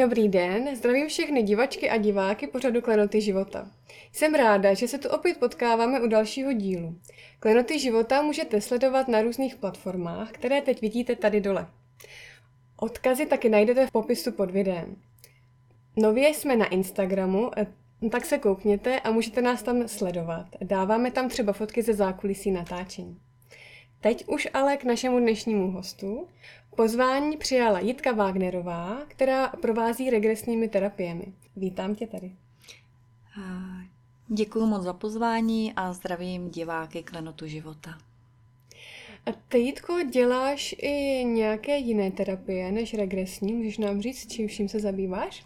Dobrý den, zdravím všechny divačky a diváky pořadu Klenoty života. Jsem ráda, že se tu opět potkáváme u dalšího dílu. Klenoty života můžete sledovat na různých platformách, které teď vidíte tady dole. Odkazy taky najdete v popisu pod videem. Nově jsme na Instagramu, eh, tak se koukněte a můžete nás tam sledovat. Dáváme tam třeba fotky ze zákulisí natáčení. Teď už ale k našemu dnešnímu hostu. Pozvání přijala Jitka Wagnerová, která provází regresními terapiemi. Vítám tě tady. Děkuji moc za pozvání a zdravím diváky Klenotu života. A ty, Jitko, děláš i nějaké jiné terapie než regresní? Můžeš nám říct, čím vším se zabýváš?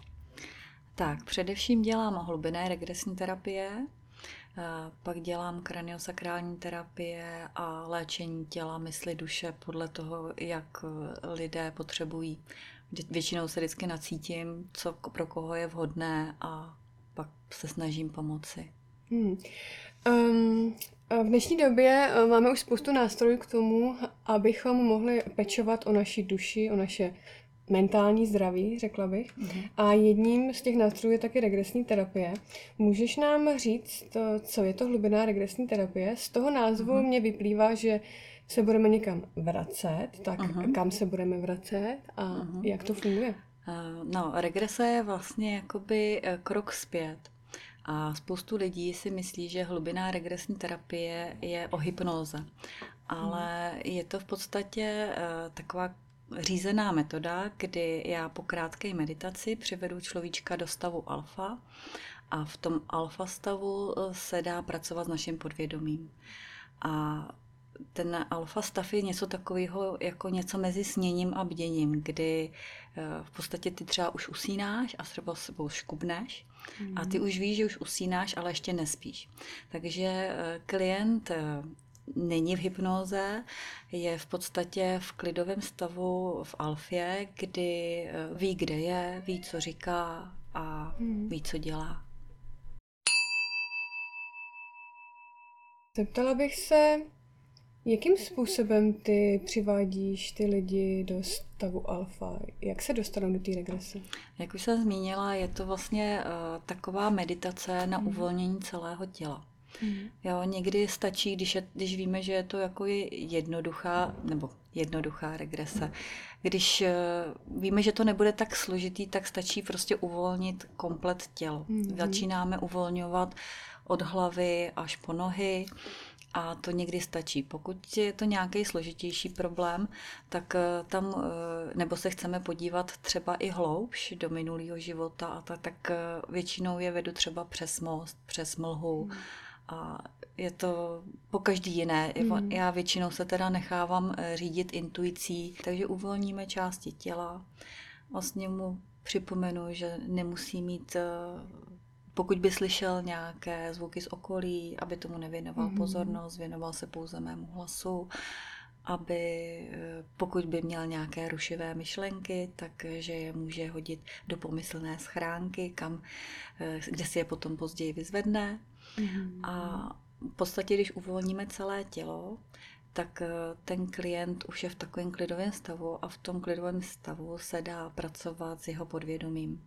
Tak, především dělám hlubinné regresní terapie, pak dělám kraniosakrální terapie a léčení těla, mysli, duše podle toho, jak lidé potřebují. Většinou se vždycky nacítím, co pro koho je vhodné a pak se snažím pomoci. Hmm. Um, v dnešní době eh, máme už spoustu nástrojů k tomu, abychom mohli pečovat o naši duši, o naše mentální zdraví, řekla bych. Mm-hmm. A jedním z těch nástrojů je taky regresní terapie. Můžeš nám říct, co je to hlubiná regresní terapie? Z toho názvu mm-hmm. mě vyplývá, že se budeme někam vracet, tak mm-hmm. kam se budeme vracet a mm-hmm. jak to funguje? Eh, no, regrese je vlastně jakoby eh, krok zpět. A spoustu lidí si myslí, že hlubiná regresní terapie je o hypnoze. Ale mhm. je to v podstatě eh, taková řízená metoda, kdy já po krátké meditaci přivedu človíčka do stavu alfa a v tom alfa stavu eh, se dá pracovat s naším podvědomím. A ten alfa stav je něco takového jako něco mezi sněním a bděním, kdy eh, v podstatě ty třeba už usínáš a třeba sebou škubneš a ty mhm. už víš, že už usínáš, ale ještě nespíš. Takže eh, klient není v hypnoze, je v podstatě v klidovém stavu v alfě, kdy eh, ví, kde je, ví, co říká a hmm. ví, co dělá. Zeptala bych se, jakým způsobem ty přivádíš ty lidi do stavu alfa? Jak se dostanou do té regrese? Jak už jsem zmínila, je to vlastně uh, taková meditace na hmm. uvolnění celého těla. Mm. Jo, někdy stačí, když, je, když víme, že je to jako jednoduchá, nebo jednoduchá regrese. Když uh, víme, že to nebude tak složitý, tak stačí prostě uvolnit komplet tělo. Mm. Začínáme uvolňovat od hlavy až po nohy a to někdy stačí. Pokud je to nějaký složitější problém, tak eh, tam, eh, nebo se chceme podívat třeba i hloubš do minulého života, a tak, tak většinou je vedu třeba přes most, přes mlhu, mm a je to po každý jiné. Mm. Já většinou se teda nechávám eh, řídit intuicí, takže uvolníme části těla. Vlastně mu připomenu, že nemusí mít, eh, pokud by slyšel nějaké zvuky z okolí, aby tomu nevěnoval mm. pozornost, věnoval se pouze mému hlasu aby eh, pokud by měl nějaké rušivé myšlenky, takže je může hodit do pomyslné schránky, kam, kde si je potom později vyzvedne. Mm-hmm. A v podstatě, když uvolníme celé tělo, tak eh, ten klient už je v takovém klidovém stavu a v tom klidovém stavu se dá pracovat s jeho podvědomím.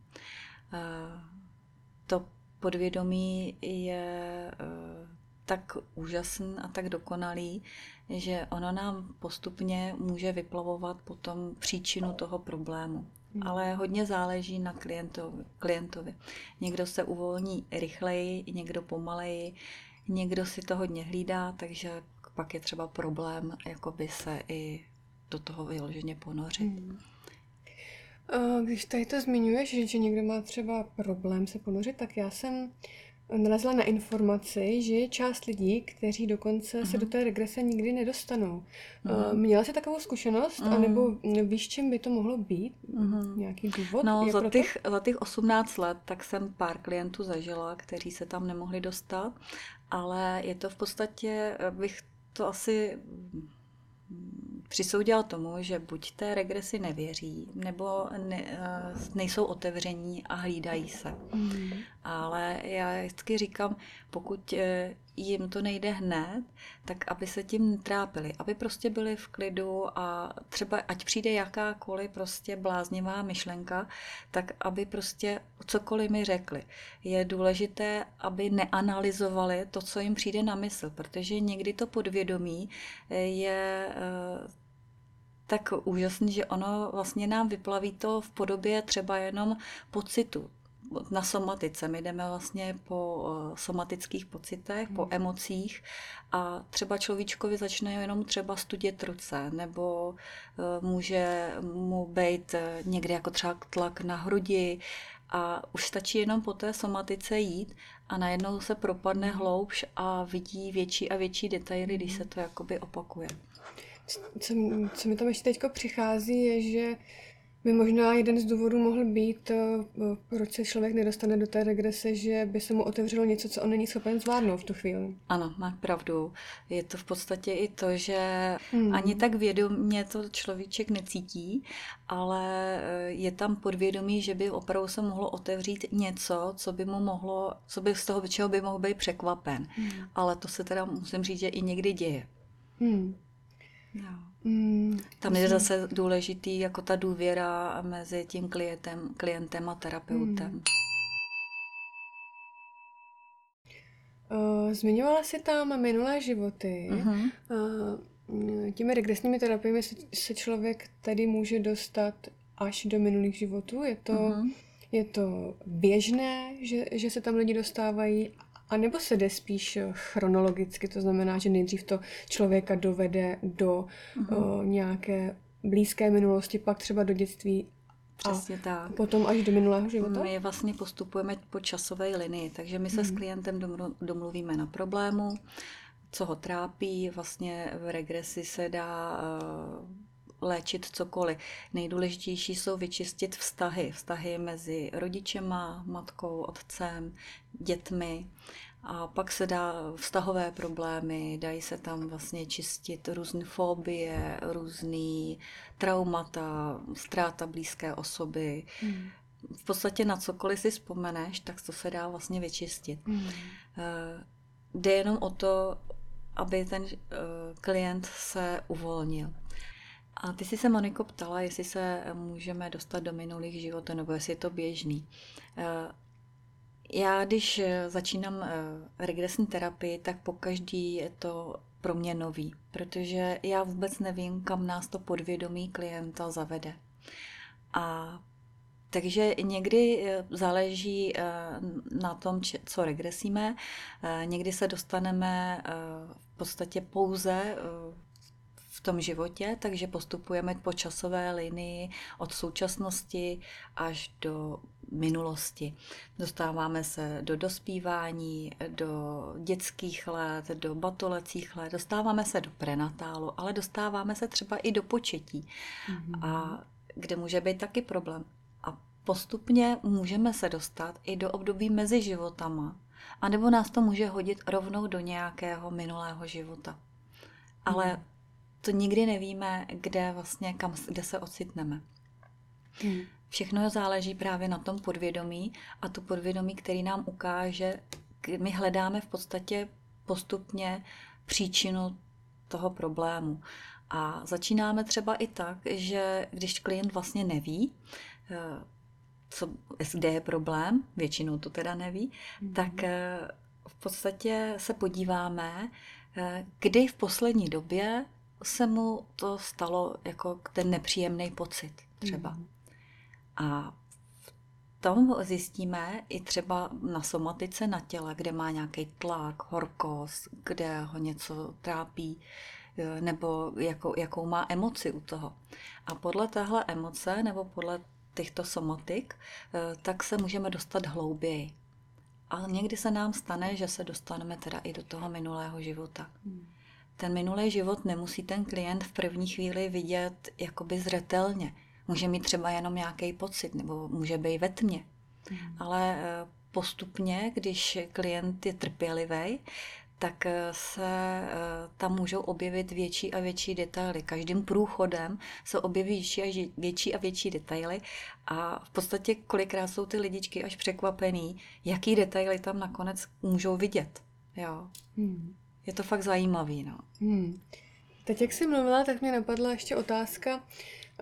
Eh, to podvědomí je eh, tak úžasný a tak dokonalý, že ono nám postupně může vyplavovat potom příčinu toho problému. Hmm. Ale hodně záleží na klientovi, klientovi. Někdo se uvolní rychleji, někdo pomaleji, někdo si to hodně hlídá, takže pak je třeba problém jakoby se i do toho vyloženě ponořit. Hmm. Když tady to zmiňuješ, že někdo má třeba problém se ponořit, tak já jsem narazila na informaci, že je část lidí, kteří dokonce uh-huh. se do mhm. té regrese nikdy nedostanou. Uh-huh. Měla jsi takovou zkušenost, uh-huh. anebo víš, čím by to mohlo být? Uh-huh. Nějaký důvod? No, za těch, za těch 18 let tak jsem pár klientů zažila, kteří se tam nemohli dostat, ale je to v podstatě, bych to asi přisoudila tomu, že buď té regresi nevěří, nebo ne, eh, nejsou otevření a hlídají se. Mm. Ale já vždycky říkám, pokud eh, jim to nejde hned, tak aby se tím netrápili, aby prostě byli v klidu a třeba ať přijde jakákoliv prostě bláznivá myšlenka, tak aby prostě cokoliv mi řekli. Je důležité, aby neanalyzovali to, co jim přijde na mysl, protože někdy to podvědomí je eh, tak úžasný, že ono vlastně nám vyplaví to v podobě třeba jenom pocitu na somatice. My jdeme vlastně po eh, somatických pocitech, po hmm. emocích a třeba človíčkovi začne jenom třeba studět ruce, nebo eh, může mu být eh, někdy jako třeba tlak na hrudi a už stačí jenom po té somatice jít a najednou se propadne hmm. hloubš a vidí větší a větší detaily, když se hmm. to jakoby opakuje. Co, co mi tam ještě teďko přichází, je, že by možná jeden z důvodů mohl být, eh, proč se člověk nedostane do té regrese, že by se mu otevřelo něco, co on není schopen zvládnout v tu chvíli. Ano, má pravdu. Je to v podstatě i to, že hmm. ani tak vědomě to človíček necítí, ale eh, je tam podvědomí, že by opravdu se mohlo otevřít něco, co by mu mohlo, co by z toho, čeho by mohl být překvapen. Hmm. Ale to se teda musím říct, že i někdy děje. Hmm. No. Mm, Tam je zase důležitý jako ta důvěra mezi tím klientem, klientem a terapeutem. Mm. Zmiňovala jsi tam minulé životy. Uh-huh. Uh, těmi regresními terapiemi se, se člověk tady může dostat až do minulých životů. Je to, uh-huh. je to běžné, že, že se tam lidi dostávají a nebo se jde spíš chronologicky, to znamená, že nejdřív to člověka dovede do uh-huh. o, nějaké blízké minulosti, pak třeba do dětství Přesně a tak. potom až do minulého života? My vlastně postupujeme po časové linii, takže my se hmm. s klientem domluvíme na problému, co ho trápí, vlastně v regresi se dá léčit cokoliv. Nejdůležitější jsou vyčistit vztahy. Vztahy mezi rodičema, matkou, otcem, dětmi. A pak se dá vztahové problémy, dají se tam vlastně čistit různé fobie, různé traumata, ztráta blízké osoby. Mm. V podstatě na cokoliv si vzpomeneš, tak to se dá vlastně vyčistit. Mm. Jde jenom o to, aby ten eh, klient se uvolnil. A ty jsi se, Moniko, ptala, jestli se můžeme dostat do minulých životů, nebo jestli je to běžný. Eh, já, když začínám eh, regresní terapii, tak po každý je to pro mě nový, protože já vůbec nevím, kam nás to podvědomí klienta zavede. A takže někdy eh, záleží na tom, co regresíme. Někdy se dostaneme v podstatě pouze v tom životě, takže postupujeme po časové linii od současnosti až do minulosti. Dostáváme se do dospívání, do dětských let, do batolecích let, dostáváme se do prenatálu, ale dostáváme se třeba i do početí, mm-hmm. a kde může být taky problém. A postupně můžeme se dostat i do období mezi životama, anebo nás to může hodit rovnou do nějakého minulého života. Ale mm to nikdy nevíme, kde vlastně, kam, kde se ocitneme. Hmm. Všechno záleží právě na tom podvědomí a to podvědomí, který nám ukáže, my hledáme v podstatě postupně příčinu toho problému. A začínáme třeba i tak, že když klient vlastně neví, eh, co, kde je problém, většinou to teda neví, mm-hmm. tak eh, v podstatě se podíváme, eh, kdy v poslední době se mu to stalo jako ten nepříjemný pocit třeba. Mm. A v tom zjistíme i třeba na somatice na těle, kde má nějaký tlak, horkost, kde ho něco trápí, nebo jakou, jakou má emoci u toho. A podle téhle emoce nebo podle těchto somatik, e, tak se můžeme dostat hlouběji. A někdy se nám stane, že se dostaneme teda i do toho minulého života. Hmm ten minulý život nemusí ten klient v první chvíli vidět jakoby zřetelně. Může mít třeba jenom nějaký pocit, nebo může být ve tmě. Mm. Ale eh, postupně, když klient je trpělivý, tak eh, se eh, tam můžou objevit větší a větší detaily. Každým průchodem se objeví větší a větší, a větší detaily a v podstatě kolikrát jsou ty lidičky až překvapený, jaký detaily tam nakonec můžou vidět. Jo. Hmm. Je to fakt zajímavý, no. Hmm. Teď, jak jsi mluvila, tak mě napadla ještě otázka.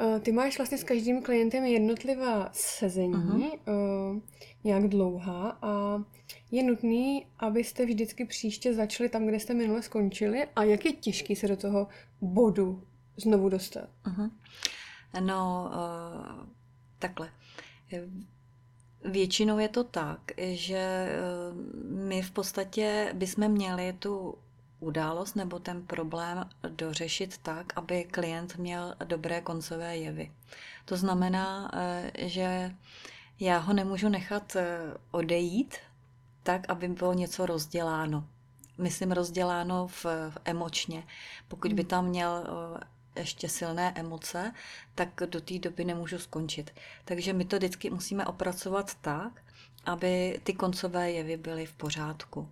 Eh, ty máš vlastně s každým klientem jednotlivá sezení, uh-huh. nějak dlouhá a je nutný, abyste vždycky příště začali tam, kde jste minule skončili a jak je těžký se do toho bodu znovu dostat? Uh-huh. No, uh, takhle. Většinou je to tak, že my v podstatě bychom měli tu událost nebo ten problém dořešit tak, aby klient měl dobré koncové jevy. To znamená, eh, že já ho nemůžu nechat eh, odejít tak, aby bylo něco rozděláno. Myslím rozděláno v, v emočně. Pokud by hmm. tam měl eh, ještě silné emoce, tak do té doby nemůžu skončit. Takže my to vždycky musíme opracovat tak, aby ty koncové jevy byly v pořádku.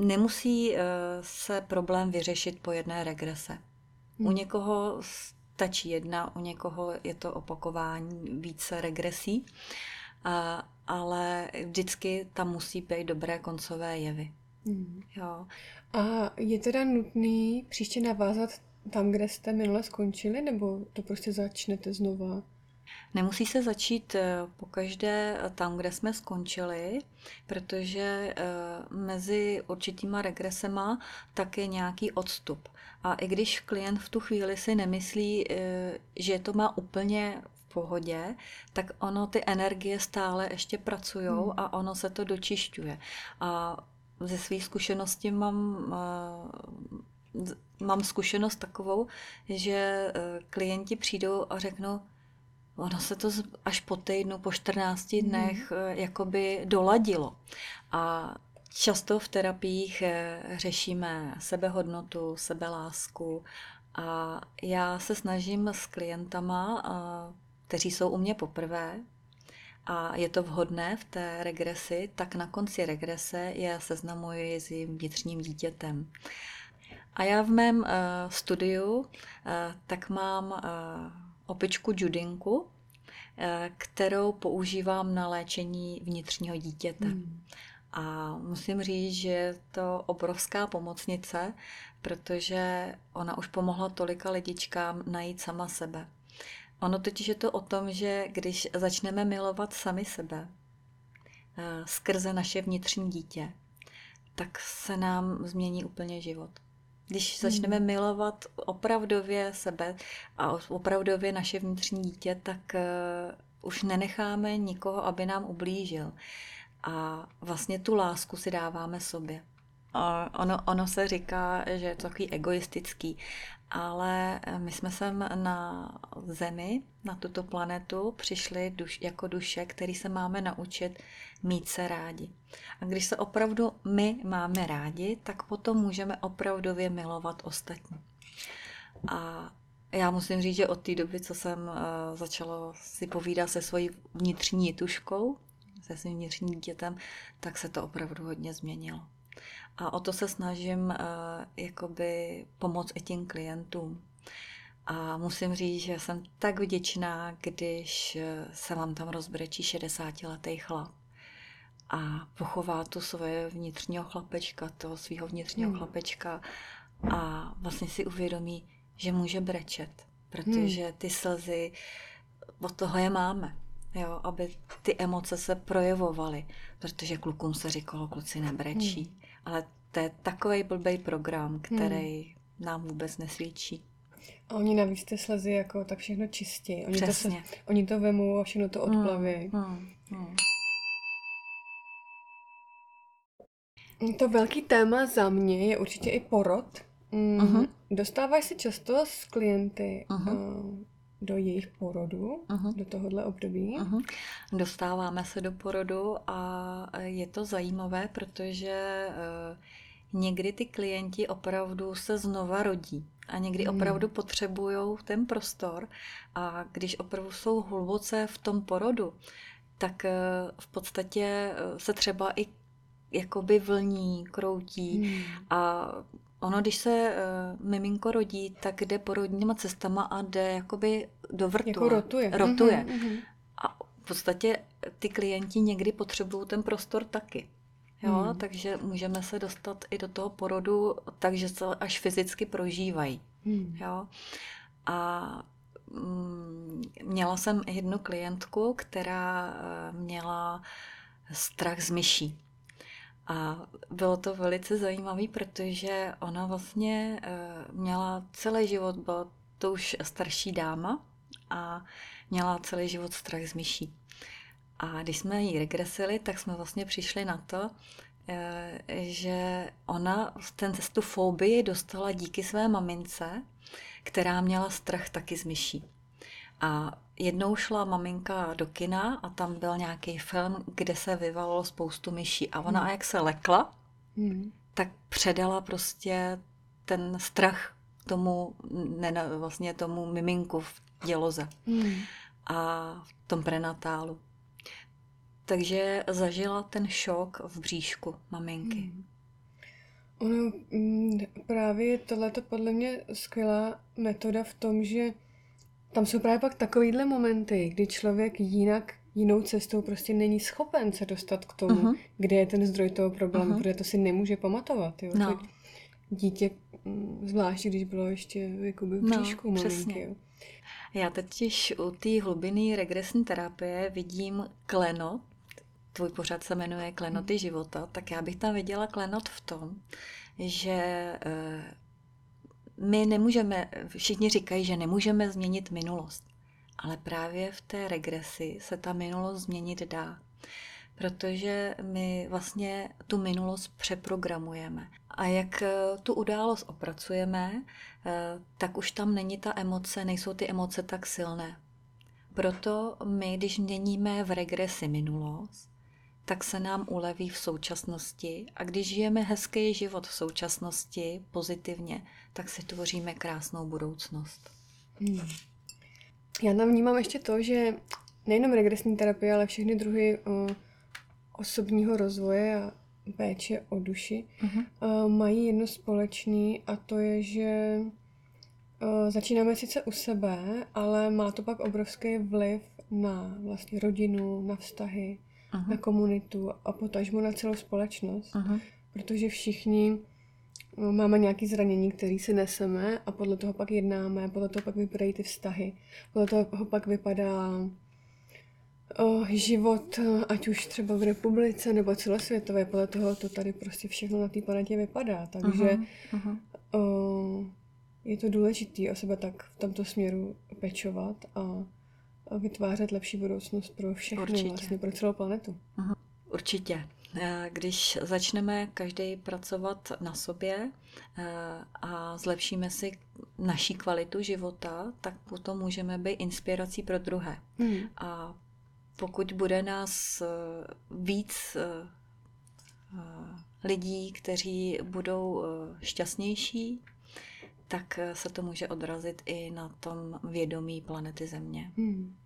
Nemusí eh, se problém vyřešit po jedné regrese. U hmm. někoho stačí jedna, u někoho je to opakování více regresí, ale vždycky tam musí být dobré koncové jevy. Hmm. Jo. A je teda nutný příště navázat tam, kde jste minule skončili, nebo to prostě začnete znova? Nemusí se začít eh, po každé eh, tam, kde jsme skončili, protože eh, mezi určitýma regresema tak je nějaký odstup. A i když klient v tu chvíli si nemyslí, že to má úplně v pohodě, tak ono ty energie stále ještě pracují hmm. a ono se to dočišťuje. A ze své zkušenosti mám mám zkušenost takovou, že klienti přijdou a řeknou, ono se to až po týdnu, po 14 mhm. dnech mm. jakoby doladilo. A často v terapiích eh, řešíme sebehodnotu, sebelásku a já se snažím s klientama, kteří jsou u mě poprvé, a je to vhodné v té regresi, tak na konci regrese je seznamuji s vnitřním dítětem. A já v mém uh, studiu uh, tak mám uh, opičku Judinku, eh, kterou používám na léčení vnitřního dítěte. Hmm. A musím říct, že je to obrovská pomocnice, protože ona už pomohla tolika lidičkám najít sama sebe. Ono totiž je to o tom, že když začneme milovat sami sebe eh, skrze naše vnitřní dítě, tak se nám změní úplně život. Když začneme hmm. milovat opravdově sebe a opravdově naše vnitřní dítě, tak uh, už nenecháme nikoho, aby nám ublížil. A vlastně tu lásku si dáváme sobě. Ono, ono se říká, že je to takový egoistický, ale my jsme sem na Zemi, na tuto planetu, přišli duš, jako duše, který se máme naučit mít se rádi. A když se opravdu my máme rádi, tak potom můžeme opravdově milovat ostatní. A já musím říct, že od té doby, co jsem uh, začala si povídat se svojí vnitřní tuškou, se svým vnitřním dítětem, tak se to opravdu hodně změnilo. A o to se snažím uh, jakoby pomoct i tím klientům. A musím říct, že jsem tak vděčná, když eh, se vám tam rozbrečí 60-letý chlap a pochová tu svoje vnitřního chlapečka, toho svého vnitřního hmm. chlapečka a vlastně si uvědomí, že může brečet, protože hmm. ty slzy, od toho je máme, jo, aby ty emoce se projevovaly, protože klukům se říkalo, kluci nebrečí, hmm. Ale to je takový blbý program, který hmm. nám vůbec nesvědčí. A oni navíc ty slzy jako tak všechno čistí. Oni Přesně. To se, oni to vemou a všechno to odplaví. Hmm. Hmm. Hmm. To velký téma za mě je určitě i porod. Mm, uh-huh. Dostáváš se často s klienty uh-huh. Do jejich porodu, uh-huh. do tohohle období? Uh-huh. Dostáváme se do porodu a je to zajímavé, protože uh, někdy ty klienti opravdu se znova rodí a někdy hmm. opravdu potřebují ten prostor a když opravdu jsou hluboce v tom porodu, tak uh, v podstatě se třeba i jakoby vlní, kroutí hmm. a ono, když se uh, miminko rodí, tak jde porodníma cestama a jde jakoby do vrtu. Jako rotuje. Rotuje. Mm-hmm. A v podstatě ty klienti někdy potřebují ten prostor taky. Jo, hmm. takže můžeme se dostat i do toho porodu, takže se až fyzicky prožívají. Hmm. Jo. A mm, měla jsem jednu klientku, která eh, měla strach z myší. A bylo to velice zajímavé, protože ona vlastně eh, měla celý život, byla to už starší dáma a měla celý život strach z myší. A když jsme ji regresili, tak jsme vlastně přišli na to, eh, že ona ten tu fobii dostala díky své mamince, která měla strach taky z myší. A jednou šla maminka do kina a tam byl nějaký film, kde se vyvalilo spoustu myší. A ona, hmm. jak se lekla, hmm. tak předala prostě ten strach tomu, ne, vlastně tomu miminku v děloze hmm. a v tom prenatálu. Takže zažila ten šok v bříšku maminky. Hmm. Ono mm, právě tohle to podle mě skvělá metoda v tom, že tam jsou právě pak takovýhle momenty, kdy člověk jinak jinou cestou prostě není schopen se dostat k tomu, uh-huh. kde je ten zdroj toho problému, uh-huh. protože to si nemůže pamatovat. Jo? No. dítě, mm, zvlášť když bylo ještě jakoby v no, bříšku no, maminky. Jo? Já teď u té hlubiny regresní terapie vidím klenot, tvůj pořad se jmenuje Klenoty života, tak já bych tam viděla klenot v tom, že eh, my nemůžeme, všichni říkají, že nemůžeme změnit minulost, ale právě v té regresi se ta minulost změnit dá. Protože my vlastně tu minulost přeprogramujeme. A jak eh, tu událost opracujeme, eh, tak už tam není ta emoce, nejsou ty emoce tak silné. Proto my, když měníme v regresi minulost, tak se nám uleví v současnosti a když žijeme hezký život v současnosti pozitivně, tak si tvoříme krásnou budoucnost. Hmm. Já tam vnímám ještě to, že nejenom regresní terapie, ale všechny druhy o, osobního rozvoje a péče o duši uh-huh. o, mají jedno společný a to je, že o, začínáme sice u sebe, ale má to pak obrovský vliv na vlastně rodinu, na vztahy, uh-huh. na komunitu a potažmo na celou společnost, uh-huh. protože všichni no, máme nějaké zranění, které si neseme a podle toho pak jednáme, podle toho pak vypadají ty vztahy, podle toho pak vypadá o, život, ať už třeba v republice nebo celosvětové, podle toho to tady prostě všechno na té planetě vypadá. Takže uh-huh, uh-huh. O, je to důležité o sebe tak v tomto směru pečovat a vytvářet lepší budoucnost pro všechny, Určitě. vlastně pro celou planetu. Aha. Určitě. Eh, když začneme každý pracovat na sobě eh, a zlepšíme si naší kvalitu života, tak potom můžeme být inspirací pro druhé. Hmm. A pokud bude nás eh, víc lidí, kteří budou šťastnější, tak se to může odrazit i na tom vědomí planety Země. Hmm.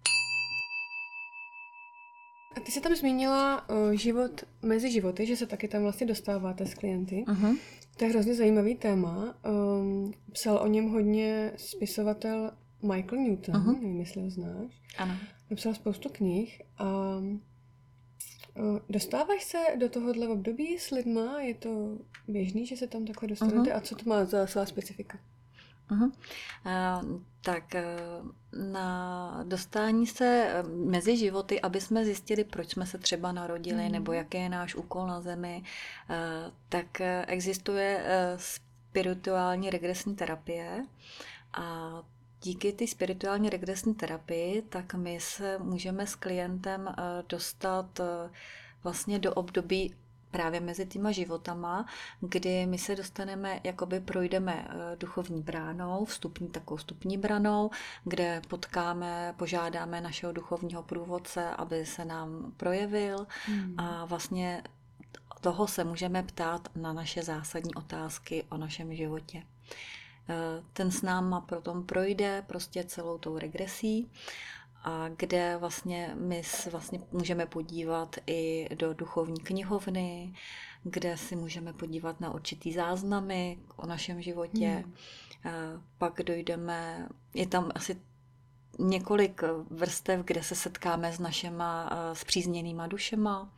A ty jsi tam zmínila uh, život mezi životy, že se taky tam vlastně dostáváte s klienty. Uh-huh. To je hrozně zajímavý téma. Um, psal o něm hodně spisovatel Michael Newton, uh-huh. nevím, jestli ho znáš. Ano. Napsal spoustu knih a uh, dostáváš se do tohohle období s lidma? Je to běžný, že se tam takhle dostanete? Uh-huh. A co to má za svá specifika? Uh-huh. Uh, tak uh, na dostání se eh, mezi životy, aby jsme zjistili, proč jsme se třeba narodili, uh-huh. nebo jaký je náš úkol na Zemi, uh, tak existuje uh, spirituální regresní terapie a díky té spirituální regresní terapii, tak my se můžeme s klientem dostat vlastně do období právě mezi týma životama, kdy my se dostaneme, jakoby projdeme eh, duchovní bránou, vstupní takovou vstupní branou, kde potkáme, požádáme našeho duchovního průvodce, aby se nám projevil hmm. a vlastně toho se můžeme ptát na naše zásadní otázky o našem životě. Eh, ten s náma potom projde prostě celou tou regresí a kde vlastně my se vlastně můžeme podívat i do duchovní knihovny, kde si můžeme podívat na určitý záznamy o našem životě. Hmm. Pak dojdeme, je tam asi několik vrstev, kde se setkáme s našima spřízněnýma dušema,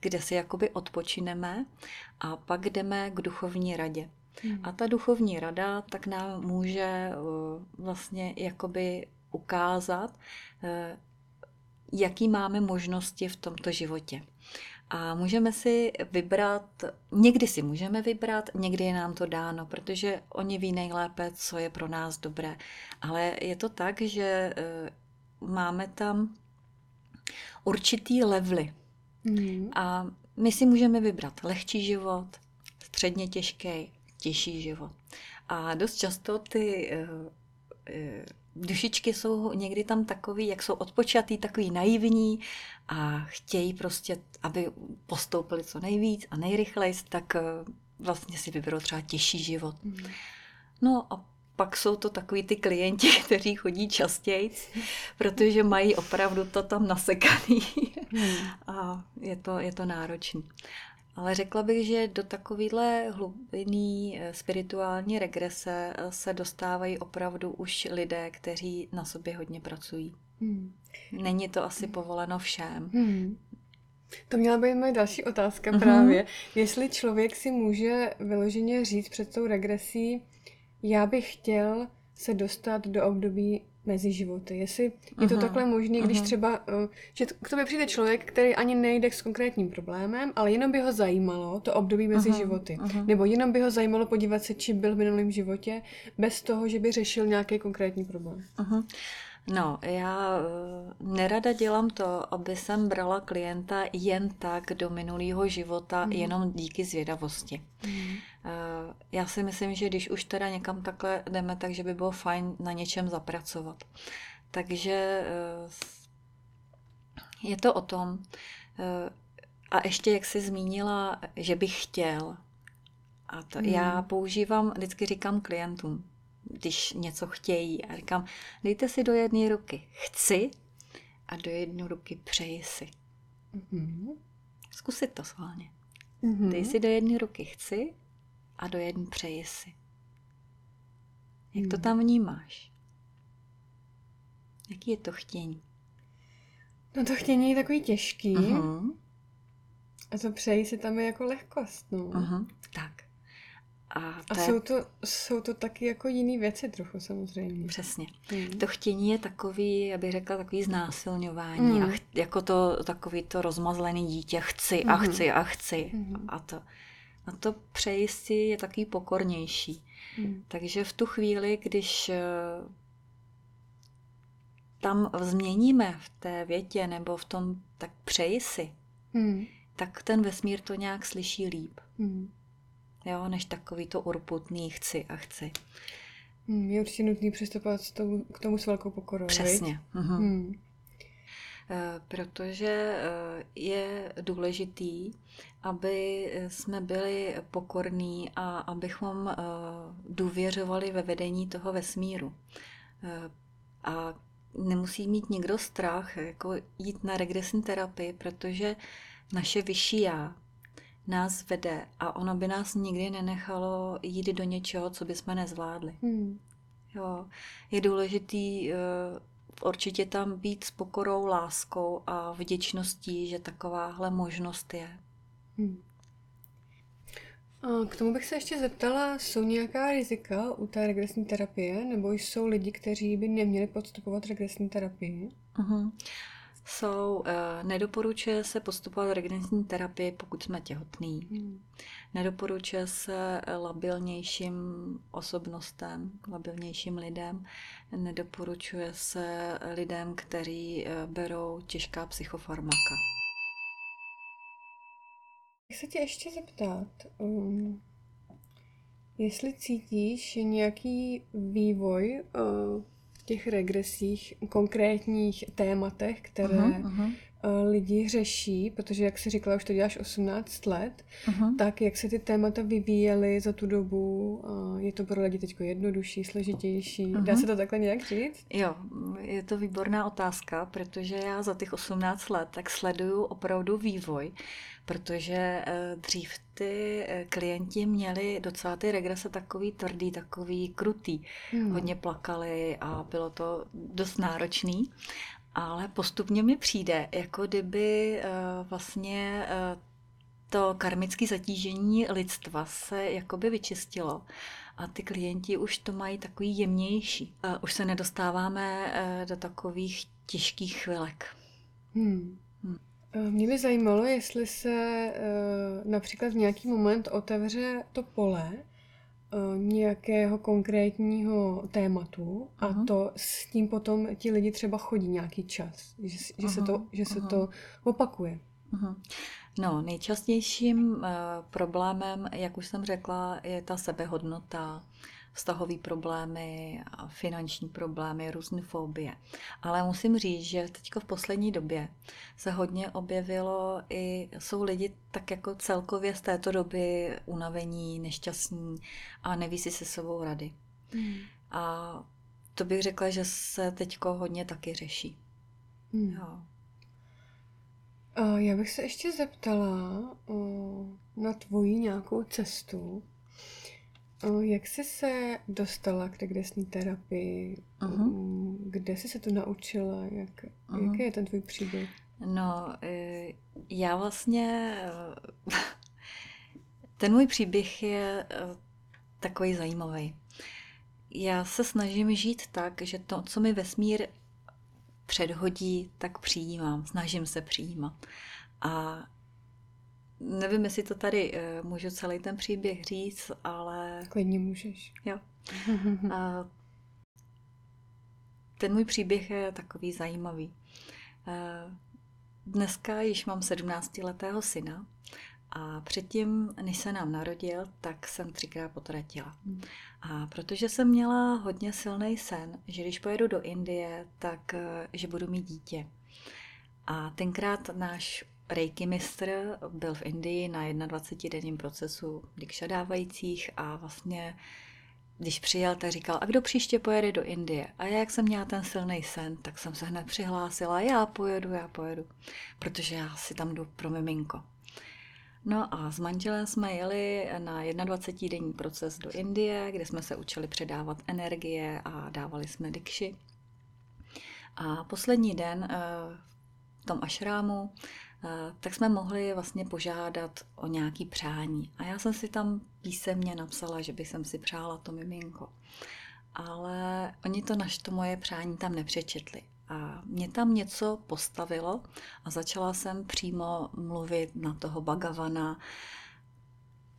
kde si jakoby odpočineme a pak jdeme k duchovní radě. Hmm. A ta duchovní rada tak nám může vlastně jakoby ukázat, jaký máme možnosti v tomto životě. A můžeme si vybrat, někdy si můžeme vybrat, někdy je nám to dáno, protože oni ví nejlépe, co je pro nás dobré. Ale je to tak, že eh, máme tam určitý levely. Mm. A my si můžeme vybrat lehčí život, středně těžký, těžší život. A dost často ty eh, eh, dušičky jsou někdy tam takový, jak jsou odpočatý, takový naivní a chtějí prostě, aby postoupili co nejvíc a nejrychleji, tak eh, vlastně si vyberou třeba těžší život. Mm. No a pak jsou to takový ty klienti, kteří chodí častěji, protože mají opravdu to tam nasekaný mm. a je to, je to náročný. Ale řekla bych, že do takovéhle hlubiny eh, spirituální regrese eh, se dostávají opravdu už lidé, kteří na sobě hodně pracují. Hmm. Není to asi povoleno všem. Hmm. To měla být moje další otázka uh-huh. právě. Jestli člověk si může vyloženě říct před tou regresí, já bych chtěl se dostat do období mezi životy. Jestli je to uh-huh. takhle možné, když uh-huh. třeba, uh, že k tobě přijde člověk, který ani nejde s konkrétním problémem, ale jenom by ho zajímalo to období mezi uh-huh. životy. Uh-huh. Nebo jenom by ho zajímalo podívat se, či byl v minulém životě, bez toho, že by řešil nějaký konkrétní problém. Uh-huh. No, já eh, nerada dělám to, aby jsem brala klienta jen tak do minulého života, mm. jenom díky zvědavosti. Mm. Já si myslím, že když už teda někam takhle jdeme, takže by bylo fajn na něčem zapracovat. Takže eh, je to o tom. A ještě, jak jsi zmínila, že bych chtěl. A to mm. já používám, vždycky říkám klientům, když něco chtějí. A říkám, dejte si do jedné ruky chci a do jedné ruky přeji si. Mm-hmm. Zkusit to schválně. Mm-hmm. Dej si do jedné ruky chci a do jedné přeji si. Jak to mhm. tam vnímáš? Jaký je to chtění? No to chtění je takový těžký. Uh-huh. A to přeji si tam je jako lehkost. No. Uh-huh. Tak. A, a jsou, to, jsou to taky jako jiné věci trochu samozřejmě. Přesně. Mm. To chtění je takový, já bych řekla, takový znásilňování mm. a ch, jako to takový to rozmazlený dítě chci a mm. chci a chci mm. a to. A to přeji si je takový pokornější. Mm. Takže v tu chvíli, když eh, tam změníme v té větě nebo v tom, tak přeji si, mm. tak ten vesmír to nějak slyší líp. Mm jo, než takový to urputný chci a chci. Hmm, je určitě nutný přistupovat k tomu s velkou pokorou. Přesně. Mhm. Hmm. Protože eh, je důležitý, aby jsme byli pokorní a abychom eh, důvěřovali ve vedení toho vesmíru. A nemusí mít nikdo strach jako jít na regresní terapii, protože naše vyšší já nás vede a ono by nás nikdy nenechalo jít do něčeho, co bychom nezvládli. Hmm. Jo. Je důležitý uh, určitě tam být s pokorou, láskou a vděčností, že takováhle možnost je. Hmm. A k tomu bych se ještě zeptala, jsou nějaká rizika u té regresní terapie, nebo jsou lidi, kteří by neměli podstupovat regresní terapii? Uh-huh jsou, uh, nedoporučuje se postupovat regresní terapii, pokud jsme těhotný. Hmm. Nedoporučuje se labilnějším osobnostem, labilnějším lidem. Nedoporučuje se lidem, kteří uh, berou těžká psychofarmaka. Chci tě ještě zeptat, um, jestli cítíš nějaký vývoj uh, těch regresích, konkrétních tématech, které uh-huh, uh-huh. lidi řeší, protože jak jsi říkala, už to děláš 18 let, uh-huh. tak jak se ty témata vyvíjely za tu dobu, je to pro lidi teď jednodušší, složitější, uh-huh. dá se to takhle nějak říct? Jo, je to výborná otázka, protože já za těch 18 let tak sleduju opravdu vývoj protože eh, dřív ty eh, klienti měli docela ty regrese takový tvrdý, takový krutý. Hmm. Hodně plakali a bylo to dost náročný. Ale postupně mi přijde, jako kdyby eh, vlastně to karmické zatížení lidstva se jakoby vyčistilo a ty klienti už to mají takový jemnější. Už se nedostáváme do takových těžkých chvilek. Hmm. hmm. Mě by zajímalo, jestli se eh, například v nějaký moment otevře to pole nějakého konkrétního tématu a uh-huh. to s tím potom ti lidi třeba chodí nějaký čas, že, že, uh-huh. se, to, že se to opakuje. Uh-huh. No, nejčastějším problémem, jak už jsem řekla, je ta sebehodnota, vztahové problémy, finanční problémy, různé fobie. Ale musím říct, že teď v poslední době se hodně objevilo i, jsou lidi tak jako celkově z této doby unavení, nešťastní a neví si se sebou rady. Mm. A to bych řekla, že se teď hodně taky řeší. Mm. Jo. Já bych se ještě zeptala na tvoji nějakou cestu. Jak jsi se dostala k regresní terapii? Uh-huh. Kde jsi se to naučila? Jak, uh-huh. Jaký je ten tvůj příběh? No, e, já vlastně... E, ten můj příběh je e, takový zajímavý. Já se snažím žít tak, že to, co mi vesmír předhodí, tak přijímám. Snažím se přijímat. A nevím, jestli to tady uh, můžu celý ten příběh říct, ale... Klidně můžeš. Jo. A ten můj příběh je takový zajímavý. Uh, dneska již mám 17-letého syna a předtím, než se nám narodil, tak jsem třikrát potratila. Hmm. A protože jsem měla hodně silný sen, že když pojedu do Indie, tak eh, že budu mít dítě. A tenkrát náš Reiki mistr byl v Indii na 21-denním procesu dikša dávajících a vlastně když přijel, tak říkal, a kdo příště pojede do Indie? A já, jak jsem měla ten silný sen, tak jsem se hned přihlásila, já pojedu, já pojedu, protože já si tam jdu pro miminko. No a s manželem jsme jeli na 21-denní proces do Indie, kde jsme se učili předávat energie a dávali jsme dikši. A poslední den eh, v tom ašrámu tak jsme mohli vlastně požádat o nějaký přání. A já jsem si tam písemně napsala, že bych jsem si přála to miminko. Ale oni to naš to moje přání tam nepřečetli. A mě tam něco postavilo a začala jsem přímo mluvit na toho Bagavana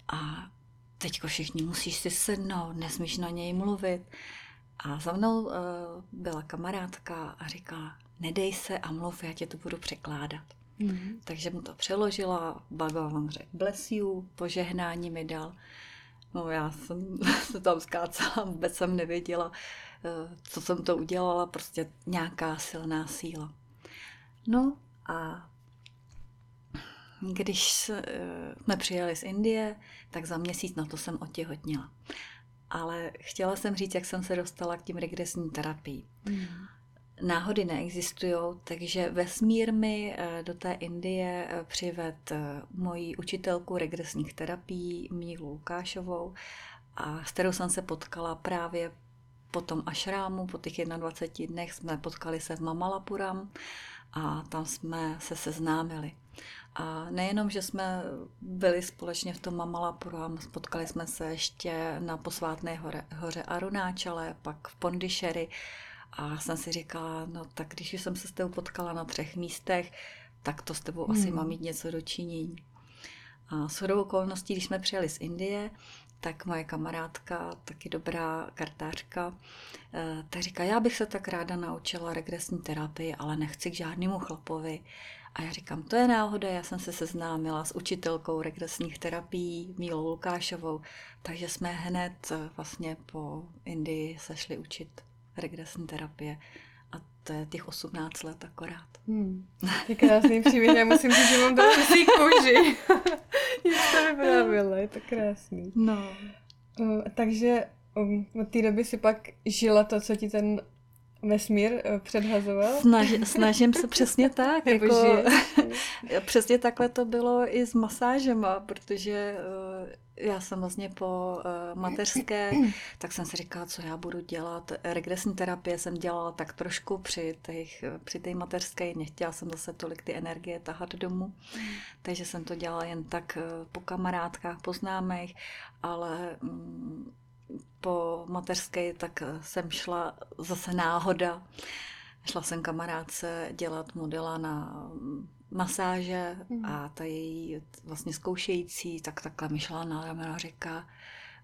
a teďko všichni musíš si sednout, nesmíš na něj mluvit. A za mnou uh, byla kamarádka a říkala, nedej se a mluv, já tě to budu překládat. Mm. Takže mu to přeložila, Bhagavan řekl bless you, požehnání mi dal. No já jsem se tam skácela, vůbec jsem nevěděla, eh, co jsem to udělala, prostě nějaká silná síla. No a když eh, jsme přijeli z Indie, tak za měsíc na to jsem otěhotněla. Ale chtěla jsem říct, jak jsem se dostala k tím regresní terapii. Mm náhody neexistují, takže vesmír mi eh, do té Indie eh, přived eh, moji učitelku regresních terapií Mílu Lukášovou, a s kterou jsem se potkala právě po tom ašrámu, po těch 21 dnech jsme potkali se v Mamalapuram a tam jsme se seznámili. A nejenom, že jsme byli společně v tom Mamalapuram, spotkali jsme se ještě na posvátné hoře, hoře Arunáčale, pak v Pondišeri, a jsem si říkala, no tak když jsem se s tebou potkala na třech místech, tak to s tebou hmm. asi má mít něco do činění. A s hodou okolností, když jsme přijeli z Indie, tak moje kamarádka, taky dobrá kartářka, eh, tak říká, já bych se tak ráda naučila regresní terapii, ale nechci k žádnému chlapovi. A já říkám, to je náhoda, já jsem se seznámila s učitelkou regresních terapií Mílou Lukášovou, takže jsme hned eh, vlastně po Indii sešli učit regresní terapie. A to je těch 18 let akorát. Hmm. Je krásný příběh, já musím říct, že mám to přesný kůži. Jak to vyprávěla, je to krásný. No. Uh, takže um, od té doby si pak žila to, co ti ten vesmír uh, předhazoval? Snaž, snažím se přesně tak. jako, přesně takhle to bylo i s masážema, protože uh, já jsem vlastně po uh, mateřské, tak jsem si říkala, co já budu dělat. Regresní terapie jsem dělala tak trošku při té při tej mateřské, nechtěla jsem zase tolik ty energie tahat domů, takže jsem to dělala jen tak uh, po kamarádkách, po známých, ale um, po mateřské tak jsem šla zase náhoda. Šla jsem kamarádce dělat modela na masáže hmm. a ta její vlastně zkoušející, tak takhle mi šla na rameno a říká,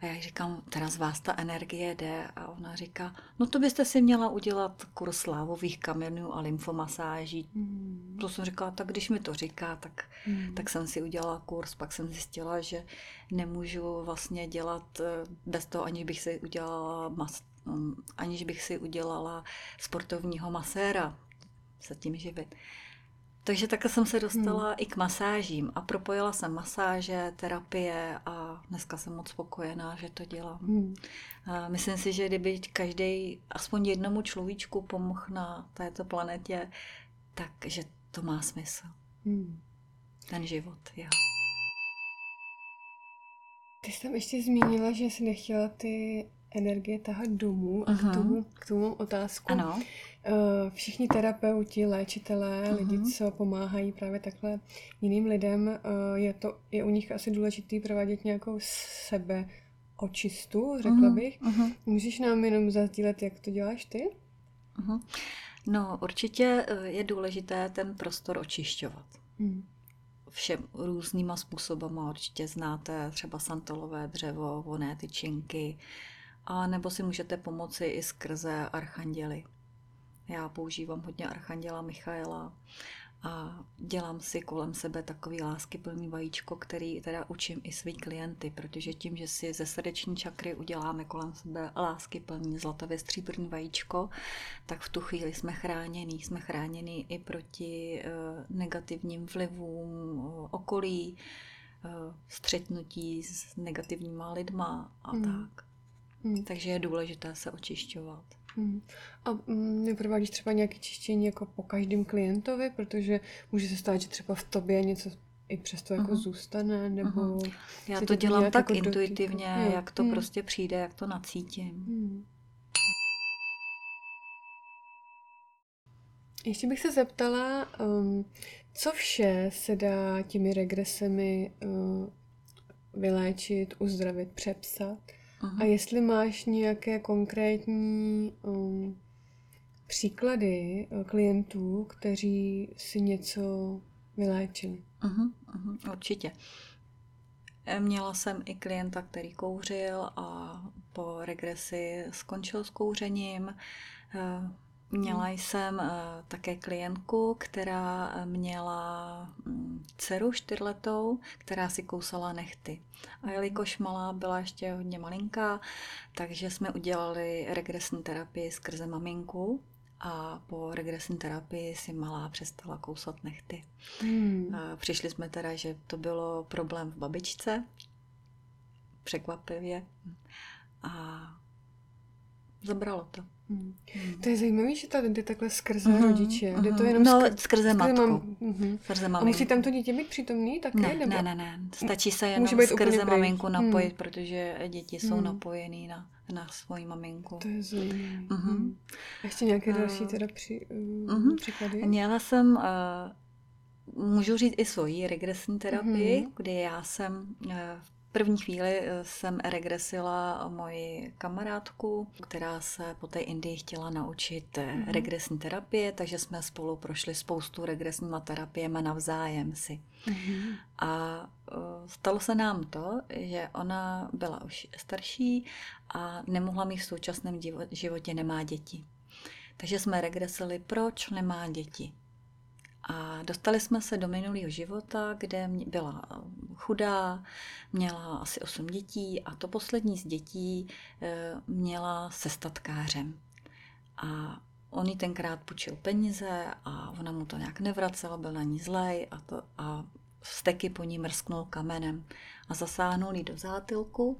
a já říkám, teda z vás ta energie jde. A ona říká, no to byste si měla udělat kurz slávových kamenů a lymfomasáží. Mm. To jsem říkala, tak když mi to říká, tak, mm. tak jsem si udělala kurz. Pak jsem zjistila, že nemůžu vlastně dělat eh, bez toho, aniž bych si udělala mas, mm, aniž bych si udělala sportovního maséra se tím živit. Takže takhle jsem se dostala hmm. i k masážím a propojila jsem masáže, terapie a dneska jsem moc spokojená, že to dělám. Hmm. A myslím si, že kdyby každý aspoň jednomu človíčku pomohl na této planetě, takže to má smysl. Hmm. Ten život, jo. Ty jsi tam ještě zmínila, že jsi nechtěla ty energie tahat domů a k tomu, k tomu mám otázku. Ano. Eh, všichni terapeuti, léčitelé, uh-huh. lidi, co pomáhají právě takhle jiným lidem, eh, je, to, je u nich asi důležitý provádět nějakou sebe očistu, řekla uh-huh. bych. Uh-huh. Můžeš nám jenom zazdílet, jak to děláš ty? Uh-huh. No, určitě eh, je důležité ten prostor očišťovat. Uh-huh všem různýma způsobama. Určitě znáte třeba santolové dřevo, voné tyčinky, a nebo si můžete pomoci i skrze archanděly. Já používám hodně archanděla Michaela a dělám si kolem sebe takový láskyplný vajíčko, který teda učím i svý klienty, protože tím, že si ze srdeční čakry uděláme kolem sebe láskyplný zlatavě stříbrný vajíčko, tak v tu chvíli jsme chránění. Jsme chránění i proti uh, negativním vlivům uh, okolí, uh, střetnutí s negativníma lidma a hmm. tak. Hmm. Takže je důležité se očišťovat. Hmm. A mm, neprovádíš třeba nějaké čištění jako po každém klientovi, protože může se stát, že třeba v tobě něco i přesto jako uh-huh. zůstane, nebo... Uh-huh. Já to dělám tak jako intuitivně, dotyku. jak to hmm. prostě přijde, jak to nacítím. Hmm. Ještě bych se zeptala, um, co vše se dá těmi regresemi uh, vyléčit, uzdravit, přepsat? Aha. A jestli máš nějaké konkrétní um, příklady uh, klientů, kteří si něco vyléčili. Aha, aha, určitě. E, měla jsem i klienta, který kouřil a po regresi skončil s kouřením. Měla hmm. jsem uh, také klientku, která eh, měla um, dceru čtyřletou, která si kousala nechty. A jelikož malá byla ještě hodně malinká, takže jsme udělali regresní terapii skrze maminku a po regresní terapii si malá přestala kousat nechty. Hmm. A přišli jsme teda, že to bylo problém v babičce, překvapivě. A zabralo to. Hmm. To je zajímavé, že to jde takhle skrze mm-hmm. rodiče. Jde to jenom no, skrze, skrze matku. Mám, mm-hmm. skrze maminku. A musí tam to dítě být přítomný také? Ne, nebo? ne, ne, ne. Stačí se jenom skrze maminku napojit, hmm. protože děti jsou hmm. napojený na, na svoji maminku. To je zajímavé. Mm-hmm. A ještě nějaké uh, další teda při, uh, mm-hmm. příklady? Měla jsem... Uh, můžu říct i svoji regresní terapii, mm-hmm. kdy já jsem uh, první chvíli eh, jsem regresila moji kamarádku, která se po té Indii chtěla naučit mm-hmm. regresní terapie, takže jsme spolu prošli spoustu regresníma terapiemi navzájem si. Mm-hmm. A eh, stalo se nám to, že ona byla už starší a nemohla mít v současném životě, nemá děti. Takže jsme regresili, proč nemá děti. A dostali jsme se do minulého života, kde byla chudá, měla asi 8 dětí a to poslední z dětí eh, měla se statkářem. A on jí tenkrát půjčil peníze a ona mu to nějak nevracela, byl na ní zlej a, to, a steky po ní mrsknul kamenem a zasáhnul jí do zátylku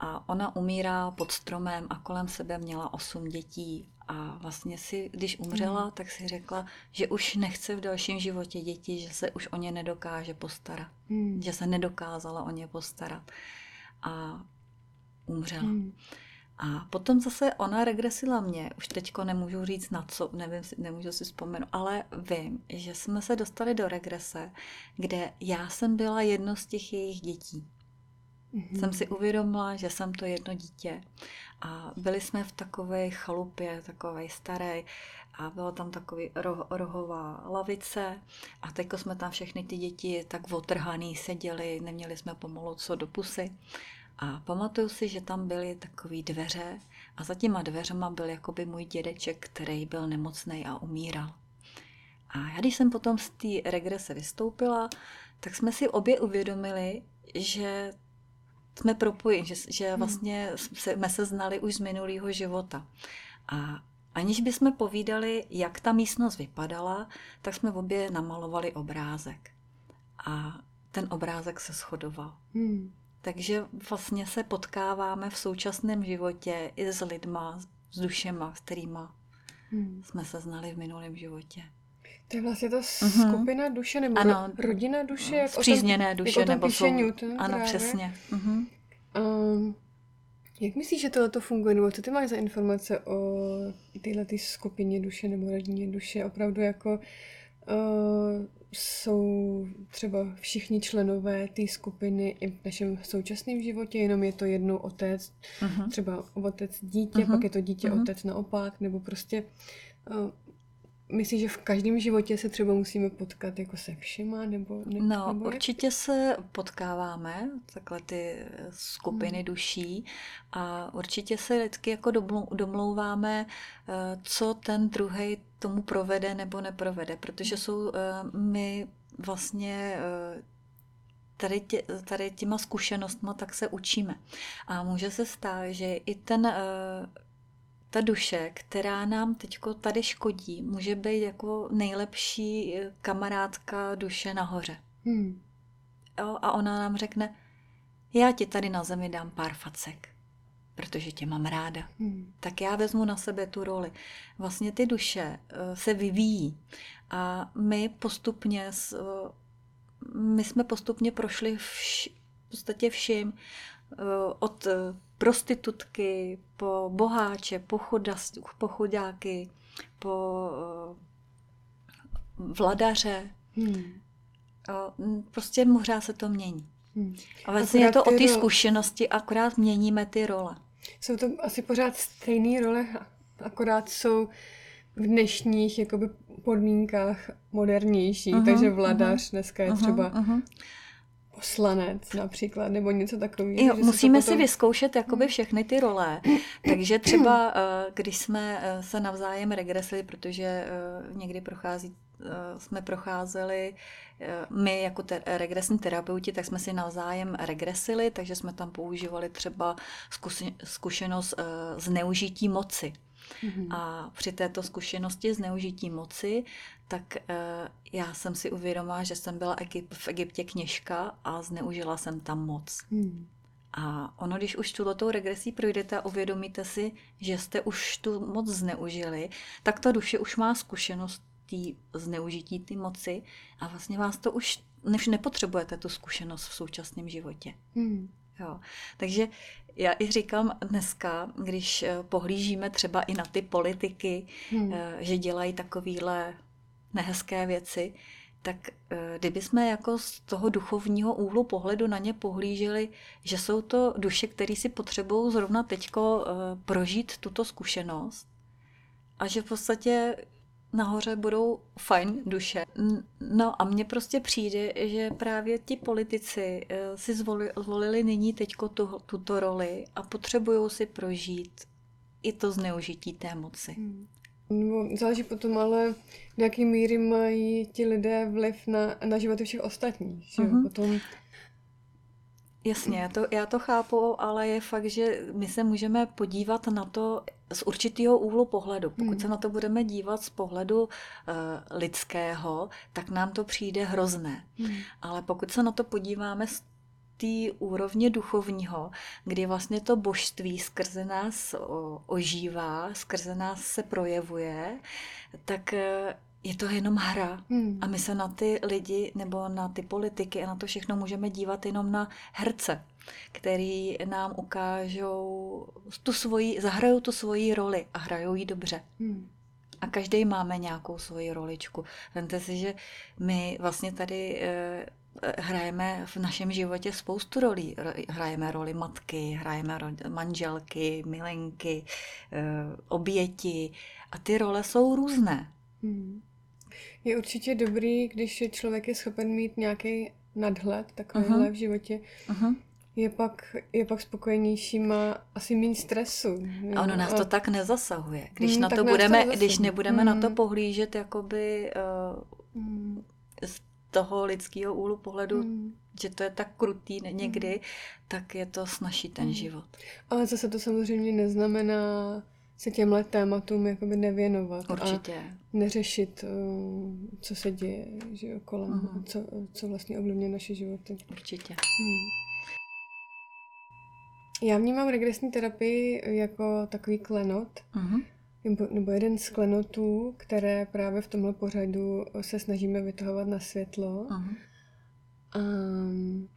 a ona umírá pod stromem a kolem sebe měla osm dětí a vlastně si, když umřela, mm. tak si řekla, že už nechce v dalším životě děti, že se už o ně nedokáže postarat, mm. že se nedokázala o ně postarat. a umřela. Hmm. A potom zase ona regresila mě, už teďko nemůžu říct na co, nevím, nemůžu si vzpomenout, ale vím, že jsme se dostali do regrese, kde já jsem byla jedno z těch jejich dětí. Mm-hmm. Jsem si uvědomila, že jsem to jedno dítě. A byli jsme v takové chalupě, takové staré, a byla tam takový roh, rohová lavice a teď jsme tam všechny ty děti tak otrhaný seděli, neměli jsme pomalu co do pusy. A pamatuju si, že tam byly takové dveře a za těma dveřma byl jakoby můj dědeček, který byl nemocný a umíral. A já když jsem potom z té regrese vystoupila, tak jsme si obě uvědomili, že jsme propojeni, že, že hmm. vlastně jsme se znali už z minulého života. A aniž bychom povídali, jak ta místnost vypadala, tak jsme obě namalovali obrázek. A ten obrázek se shodoval. Hmm. Takže vlastně se potkáváme v současném životě i s lidma, s dušema, s kterýma hmm. jsme se znali v minulém životě. To je vlastně ta uh-huh. skupina duše nebo ano, rodina duše? Jak Zpřízněné tom, duše. Jak nebo jsou... Newton, ano, právě. přesně. Uh-huh. Um, jak myslíš, že tohle to funguje? Nebo co ty máš za informace o téhle skupině duše nebo rodině duše? Opravdu jako uh, jsou třeba všichni členové té skupiny i v našem současném životě, jenom je to jednou otec, uh-huh. třeba otec dítě, uh-huh. pak je to dítě uh-huh. otec naopak, nebo prostě uh, Myslíš, že v každém životě se třeba musíme potkat jako se všema? Nebo, ne, no, nebo určitě jak? se potkáváme, takhle ty skupiny hmm. duší a určitě se vždycky jako domlouváme, eh, co ten druhý tomu provede nebo neprovede, protože jsou eh, my vlastně eh, tady, tě, tady těma zkušenostma tak se učíme. A může se stát, že i ten ta duše, která nám teď tady škodí, může být jako nejlepší eh, kamarádka duše nahoře. Hmm. Jo, a ona nám řekne, já ti tady na zemi dám pár facek, protože tě mám ráda. Hmm. Tak já vezmu na sebe tu roli. Vlastně ty duše uh, se vyvíjí a my postupně, uh, my jsme postupně prošli vš, v podstatě vším, od prostitutky, po boháče, po, chudas, po chudáky, po uh, vladaře. Hmm. Uh, prostě možná se to mění. Hmm. A vlastně je to o té zkušenosti, akorát měníme ty role. Jsou to asi pořád stejné role, akorát jsou v dnešních jakoby, podmínkách modernější, uh-huh, takže vladař uh-huh, dneska je uh-huh, třeba uh-huh poslanec například, nebo něco takového. Jo, musíme potom... si vyzkoušet jakoby hmm. všechny ty role. Takže třeba, eh, když jsme eh, se navzájem regresili, protože eh, někdy prochází, jsme procházeli my jako te- regresní terapeuti, tak jsme si navzájem regresili, takže jsme tam používali třeba zkušenost zneužití moci. Mm-hmm. A při této zkušenosti zneužití moci, tak e, já jsem si uvědomila, že jsem byla v Egyptě kněžka a zneužila jsem tam moc. Mm. A ono, když už tuto regresí projdete a uvědomíte si, že jste už tu moc zneužili, tak ta duše už má zkušenost tý zneužití ty moci a vlastně vás to už, než nepotřebujete tu zkušenost v současném životě. Mm. Jo. Takže já i říkám dneska, když eh, pohlížíme třeba i na ty politiky, hmm. Eh, že dělají takovéhle nehezké věci, tak eh, kdyby jsme jako z toho duchovního úhlu pohledu na ně pohlíželi, že jsou to duše, které si potřebují zrovna teďko prožít tuto zkušenost a že v podstatě nahoře budou fajn duše. No a mně prostě přijde, že právě ti politici eh, si zvolili, zvolili nyní teďko tu, tuto roli a potřebují si prožít i to zneužití té moci. Hmm. No, záleží potom ale, do jaký míry mají ti lidé vliv na, na životy všech ostatních. Že? Mm-hmm. Potom Jasně, já to, já to chápu, ale je fakt, že my se můžeme podívat na to z určitého úhlu pohledu. Pokud hmm. se na to budeme dívat z pohledu uh, lidského, tak nám to přijde hrozné. Hmm. Ale pokud se na to podíváme z té úrovně duchovního, kdy vlastně to božství skrze nás ožívá, skrze nás se projevuje, tak eh, je to jenom hra. Hmm. A my se na ty lidi nebo na ty politiky a na to všechno můžeme dívat jenom na herce. který nám ukážou tu svoji, zahrajou tu svoji roli a hrajou ji dobře. Hmm. A každý máme nějakou svoji roličku. Vemte si, že my vlastně tady e, hrajeme v našem životě spoustu rolí. Hrajeme roli matky, hrajeme roli manželky, milenky, e, oběti a ty role jsou různé. Hmm. Je určitě dobrý, když člověk je schopen mít nějaký nadhled takovýhle uh-huh. v životě. Uh-huh. Je pak, je pak spokojenější, má asi méně stresu. A ono nás a... to tak nezasahuje. Když, hmm, na to budeme, když nebudeme hmm. na to hmm. pohlížet jakoby uh, hmm. z toho lidského úhlu pohledu, hmm. že to je tak krutý někdy, hmm. tak je to snaží ten hmm. život. Ale zase to samozřejmě neznamená se těmhle tématům jakoby nevěnovat. Určitě. A neřešit, eh, co se děje že kolem, uh-huh. co, co vlastně ovlivňuje naše životy. Určitě. Hmm. Já vnímám regresní terapii jako takový klenot, uh-huh. nebo, nebo jeden z klenotů, které právě v tomhle pořadu se snažíme vytahovat na světlo. Uh-huh. Um,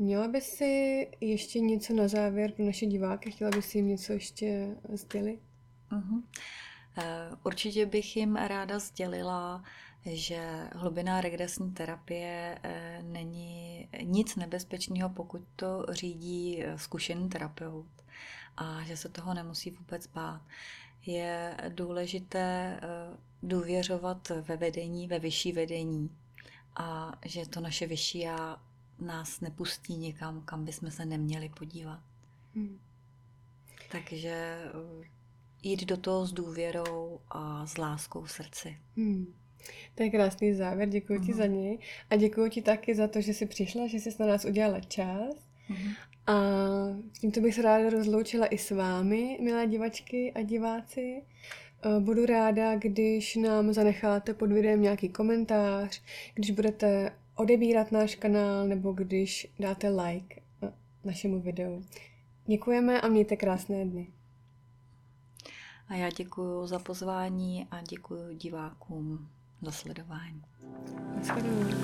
Měla by si ještě něco na závěr pro naše diváky? Chtěla by si jim něco ještě sdělit? Uh-huh. Určitě bych jim ráda sdělila, že hlubiná regresní terapie eh, není nic nebezpečného, pokud to řídí eh, zkušený terapeut a že se toho nemusí vůbec bát. Je důležité důvěřovat ve vedení, ve vyšší vedení a že to naše vyšší já nás nepustí někam, kam bychom se neměli podívat. Hmm. Takže eh, jít do toho s důvěrou a s láskou v srdci. Hmm. To je krásný závěr, děkuji uh-huh. ti za něj. A děkuji ti taky za to, že jsi přišla, že jsi na nás udělala čas. Uh-huh. A tímto bych se ráda rozloučila i s vámi, milé divačky a diváci. Eh, budu ráda, když nám zanecháte pod videem nějaký komentář, když budete odebírat náš kanál nebo když dáte like eh, našemu videu. Děkujeme a mějte krásné dny. A já děkuji za pozvání a děkuji divákům za sledování. Nashledanou.